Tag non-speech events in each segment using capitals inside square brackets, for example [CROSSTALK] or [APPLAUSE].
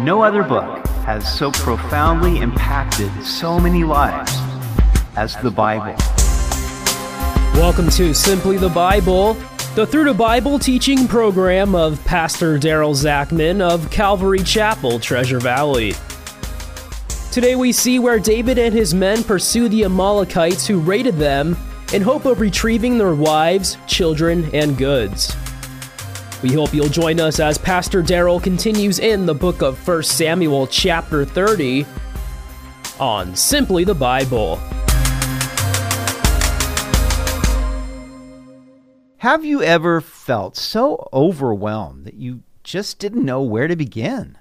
No other book has so profoundly impacted so many lives as the Bible. Welcome to Simply the Bible, the Through the Bible teaching program of Pastor Daryl Zachman of Calvary Chapel, Treasure Valley. Today we see where David and his men pursue the Amalekites who raided them in hope of retrieving their wives, children, and goods. We hope you'll join us as Pastor Daryl continues in the book of 1 Samuel, chapter 30, on Simply the Bible. Have you ever felt so overwhelmed that you just didn't know where to begin?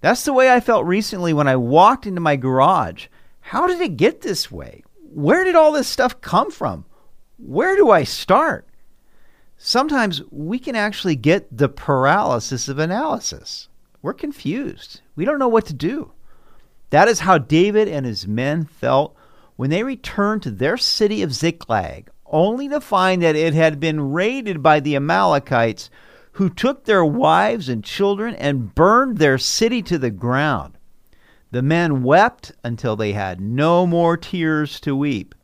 That's the way I felt recently when I walked into my garage. How did it get this way? Where did all this stuff come from? Where do I start? Sometimes we can actually get the paralysis of analysis. We're confused. We don't know what to do. That is how David and his men felt when they returned to their city of Ziklag, only to find that it had been raided by the Amalekites, who took their wives and children and burned their city to the ground. The men wept until they had no more tears to weep.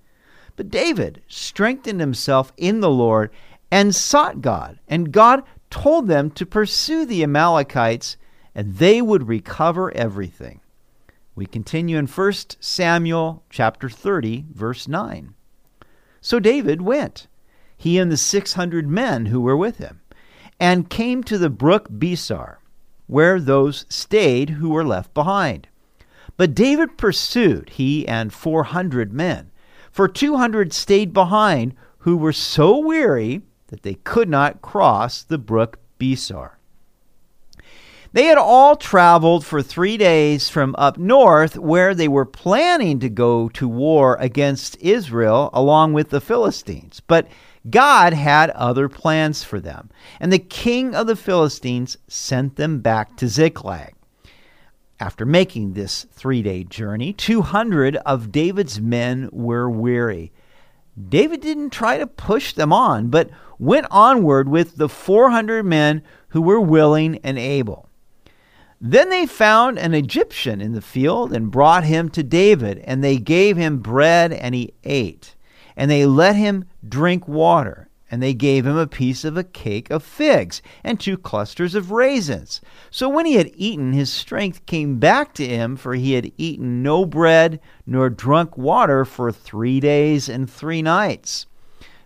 But David strengthened himself in the Lord and sought God. And God told them to pursue the Amalekites and they would recover everything. We continue in 1 Samuel chapter 30 verse 9. So David went, he and the 600 men who were with him, and came to the brook Besor, where those stayed who were left behind. But David pursued, he and 400 men, for 200 stayed behind who were so weary that they could not cross the brook Besor. They had all traveled for three days from up north, where they were planning to go to war against Israel along with the Philistines. But God had other plans for them, and the king of the Philistines sent them back to Ziklag. After making this three day journey, 200 of David's men were weary. David didn't try to push them on, but went onward with the 400 men who were willing and able. Then they found an Egyptian in the field and brought him to David, and they gave him bread and he ate. And they let him drink water, and they gave him a piece of a cake of figs and two clusters of raisins. So when he had eaten, his strength came back to him, for he had eaten no bread nor drunk water for three days and three nights.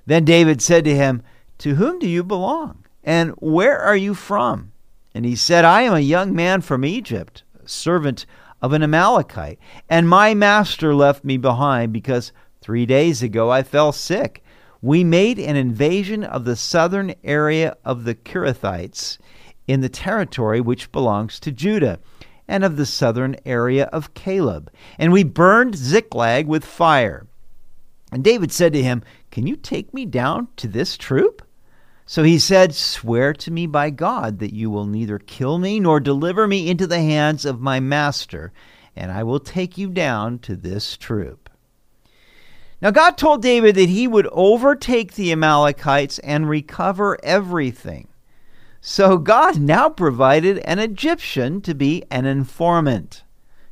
Then David said to him, to whom do you belong? And where are you from? And he said, I am a young man from Egypt, a servant of an Amalekite, and my master left me behind because three days ago I fell sick. We made an invasion of the southern area of the Kerethites in the territory which belongs to Judah, and of the southern area of Caleb. And we burned Ziklag with fire. And David said to him, Can you take me down to this troop? So he said, Swear to me by God that you will neither kill me nor deliver me into the hands of my master, and I will take you down to this troop. Now, God told David that he would overtake the Amalekites and recover everything. So, God now provided an Egyptian to be an informant.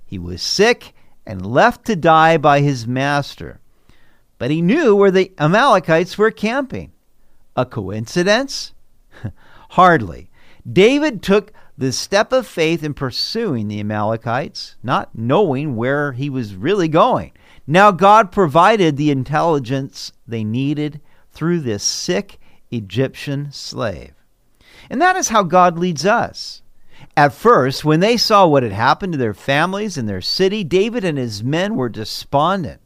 He was sick and left to die by his master. But he knew where the Amalekites were camping. A coincidence? [LAUGHS] Hardly. David took the step of faith in pursuing the Amalekites, not knowing where he was really going. Now, God provided the intelligence they needed through this sick Egyptian slave. And that is how God leads us. At first, when they saw what had happened to their families and their city, David and his men were despondent.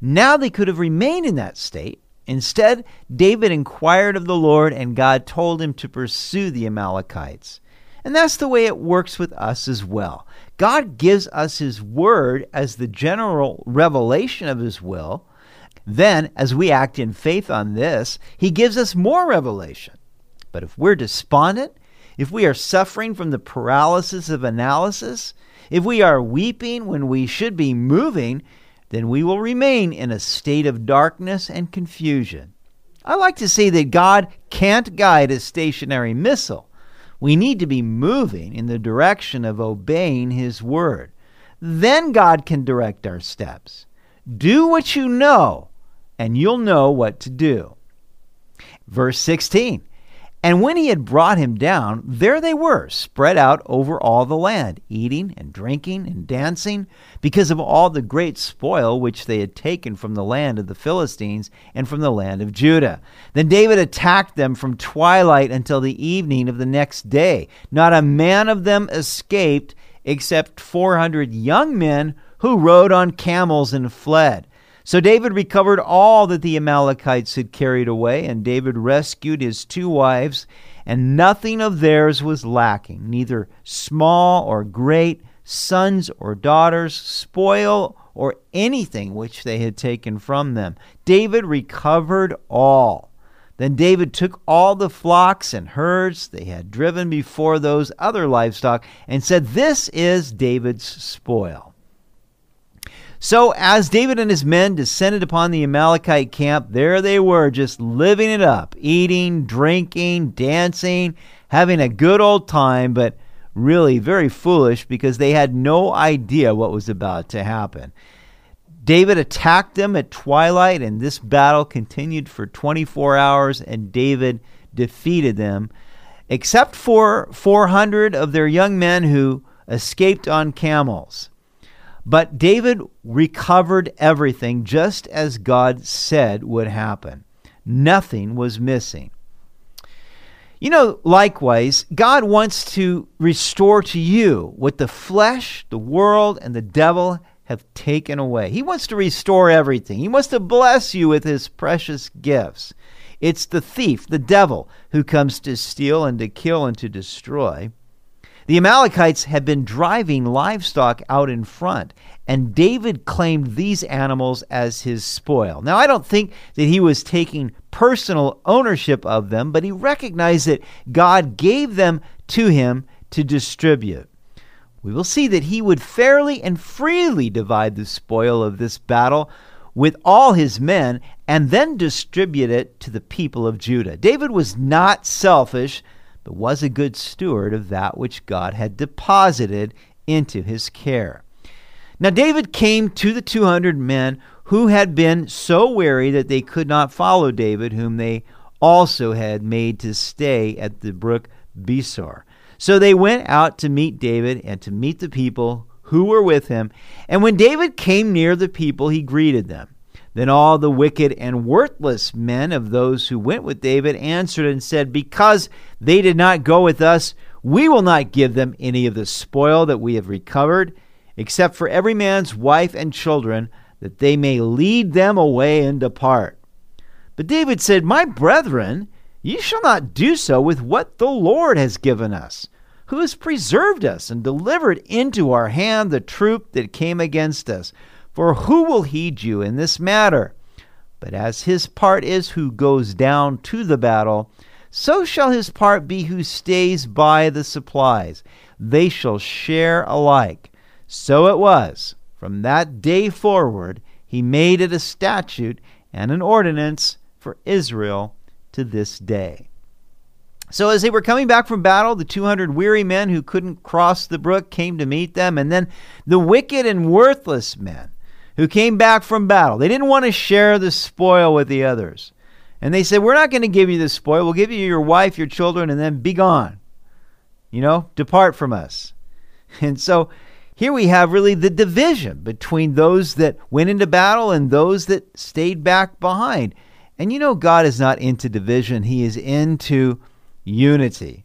Now they could have remained in that state Instead, David inquired of the Lord, and God told him to pursue the Amalekites. And that's the way it works with us as well. God gives us His Word as the general revelation of His will. Then, as we act in faith on this, He gives us more revelation. But if we're despondent, if we are suffering from the paralysis of analysis, if we are weeping when we should be moving, then we will remain in a state of darkness and confusion. I like to say that God can't guide a stationary missile. We need to be moving in the direction of obeying His Word. Then God can direct our steps. Do what you know, and you'll know what to do. Verse 16 and when he had brought him down, there they were, spread out over all the land, eating and drinking and dancing, because of all the great spoil which they had taken from the land of the Philistines and from the land of Judah. Then David attacked them from twilight until the evening of the next day. Not a man of them escaped, except 400 young men who rode on camels and fled. So David recovered all that the Amalekites had carried away, and David rescued his two wives, and nothing of theirs was lacking, neither small or great, sons or daughters, spoil or anything which they had taken from them. David recovered all. Then David took all the flocks and herds they had driven before those other livestock and said, This is David's spoil. So, as David and his men descended upon the Amalekite camp, there they were, just living it up, eating, drinking, dancing, having a good old time, but really very foolish because they had no idea what was about to happen. David attacked them at twilight, and this battle continued for 24 hours, and David defeated them, except for 400 of their young men who escaped on camels. But David recovered everything just as God said would happen. Nothing was missing. You know, likewise, God wants to restore to you what the flesh, the world, and the devil have taken away. He wants to restore everything. He wants to bless you with his precious gifts. It's the thief, the devil, who comes to steal and to kill and to destroy. The Amalekites had been driving livestock out in front, and David claimed these animals as his spoil. Now, I don't think that he was taking personal ownership of them, but he recognized that God gave them to him to distribute. We will see that he would fairly and freely divide the spoil of this battle with all his men and then distribute it to the people of Judah. David was not selfish but was a good steward of that which God had deposited into his care. Now, David came to the 200 men who had been so weary that they could not follow David, whom they also had made to stay at the brook Besor. So they went out to meet David and to meet the people who were with him. And when David came near the people, he greeted them. Then all the wicked and worthless men of those who went with David answered and said, Because they did not go with us, we will not give them any of the spoil that we have recovered, except for every man's wife and children, that they may lead them away and depart. But David said, My brethren, ye shall not do so with what the Lord has given us, who has preserved us and delivered into our hand the troop that came against us. For who will heed you in this matter? But as his part is who goes down to the battle, so shall his part be who stays by the supplies. They shall share alike. So it was. From that day forward, he made it a statute and an ordinance for Israel to this day. So, as they were coming back from battle, the 200 weary men who couldn't cross the brook came to meet them, and then the wicked and worthless men who came back from battle. They didn't want to share the spoil with the others. And they said, We're not going to give you the spoil. We'll give you your wife, your children, and then be gone. You know, depart from us. [LAUGHS] And so here we have really the division between those that went into battle and those that stayed back behind. And you know, God is not into division, He is into unity.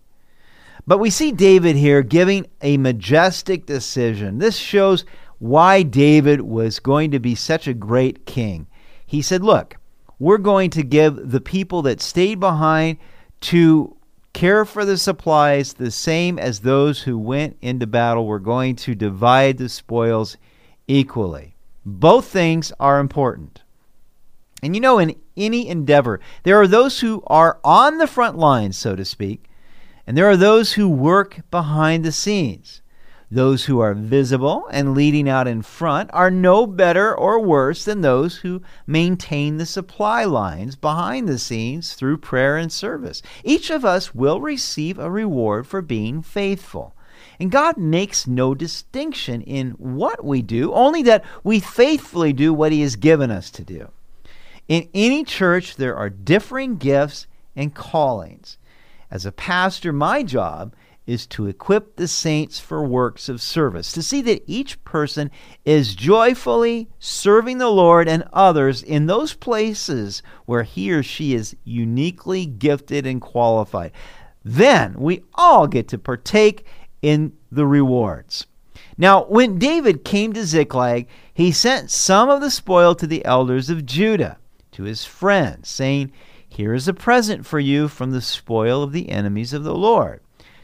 But we see David here giving a majestic decision. This shows why David was going to be such a great king. He said, Look, we're going to give the people that stayed behind to care for the supplies the same as those who went into battle. We're going to divide the spoils equally. Both things are important. And you know, in any endeavor, there are those who are on the front lines, so to speak, and there are those who work behind the scenes. Those who are visible and leading out in front are no better or worse than those who maintain the supply lines behind the scenes through prayer and service. Each of us will receive a reward for being faithful. And God makes no distinction in what we do, only that we faithfully do what He has given us to do. In any church, there are differing gifts and callings. As a pastor, my job is to equip the saints for works of service, to see that each person is joyfully serving the Lord and others in those places where he or she is uniquely gifted and qualified. Then we all get to partake in the rewards. Now, when David came to Ziklag, he sent some of the spoil to the elders of Judah, to his friends, saying, Here is a present for you from the spoil of the enemies of the Lord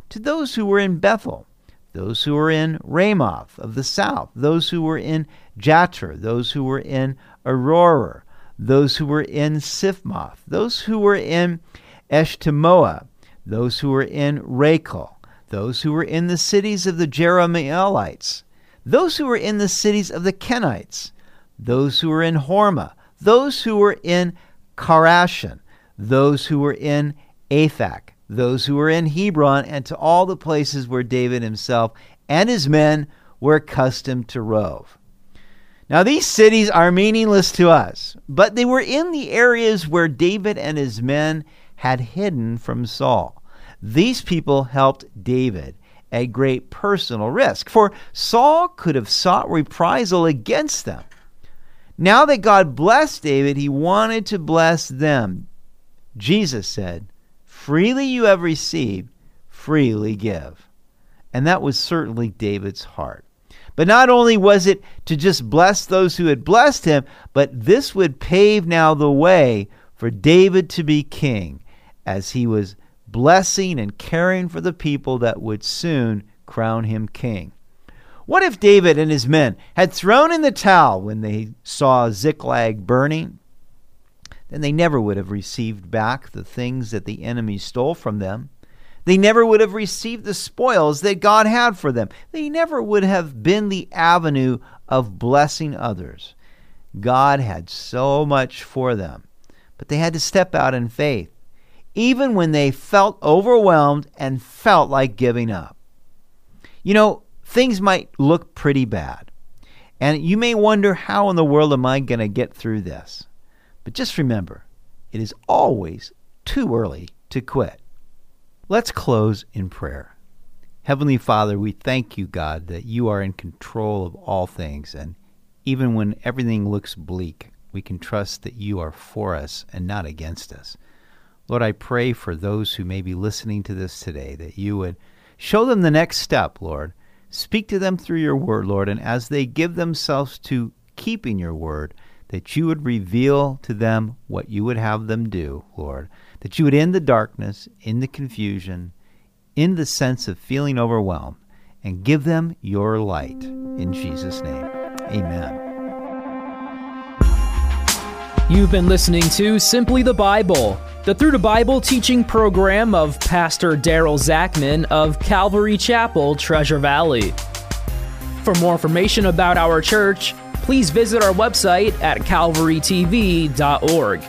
to those who were in Bethel, those who were in Ramoth of the south, those who were in Jattir, those who were in Aroer, those who were in Siphmoth, those who were in Eshtemoa, those who were in Rachal, those who were in the cities of the Jerahmeelites, those who were in the cities of the Kenites, those who were in Hormah, those who were in Chorashan, those who were in Athach, those who were in Hebron, and to all the places where David himself and his men were accustomed to rove. Now, these cities are meaningless to us, but they were in the areas where David and his men had hidden from Saul. These people helped David at great personal risk, for Saul could have sought reprisal against them. Now that God blessed David, he wanted to bless them. Jesus said, Freely you have received, freely give. And that was certainly David's heart. But not only was it to just bless those who had blessed him, but this would pave now the way for David to be king as he was blessing and caring for the people that would soon crown him king. What if David and his men had thrown in the towel when they saw Ziklag burning? Then they never would have received back the things that the enemy stole from them. They never would have received the spoils that God had for them. They never would have been the avenue of blessing others. God had so much for them, but they had to step out in faith, even when they felt overwhelmed and felt like giving up. You know, things might look pretty bad, and you may wonder how in the world am I going to get through this? But just remember, it is always too early to quit. Let's close in prayer. Heavenly Father, we thank you, God, that you are in control of all things. And even when everything looks bleak, we can trust that you are for us and not against us. Lord, I pray for those who may be listening to this today that you would show them the next step, Lord. Speak to them through your word, Lord, and as they give themselves to keeping your word, that you would reveal to them what you would have them do, Lord, that you would end the darkness, in the confusion, in the sense of feeling overwhelmed, and give them your light. In Jesus' name, amen. You've been listening to Simply the Bible, the Through the Bible teaching program of Pastor Daryl Zachman of Calvary Chapel, Treasure Valley. For more information about our church, please visit our website at calvarytv.org.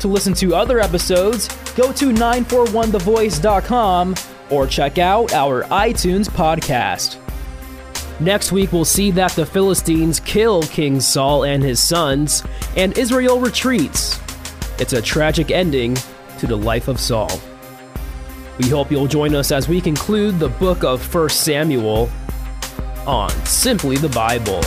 To listen to other episodes, go to 941thevoice.com or check out our iTunes podcast. Next week, we'll see that the Philistines kill King Saul and his sons, and Israel retreats. It's a tragic ending to the life of Saul. We hope you'll join us as we conclude the book of 1 Samuel on Simply the Bible.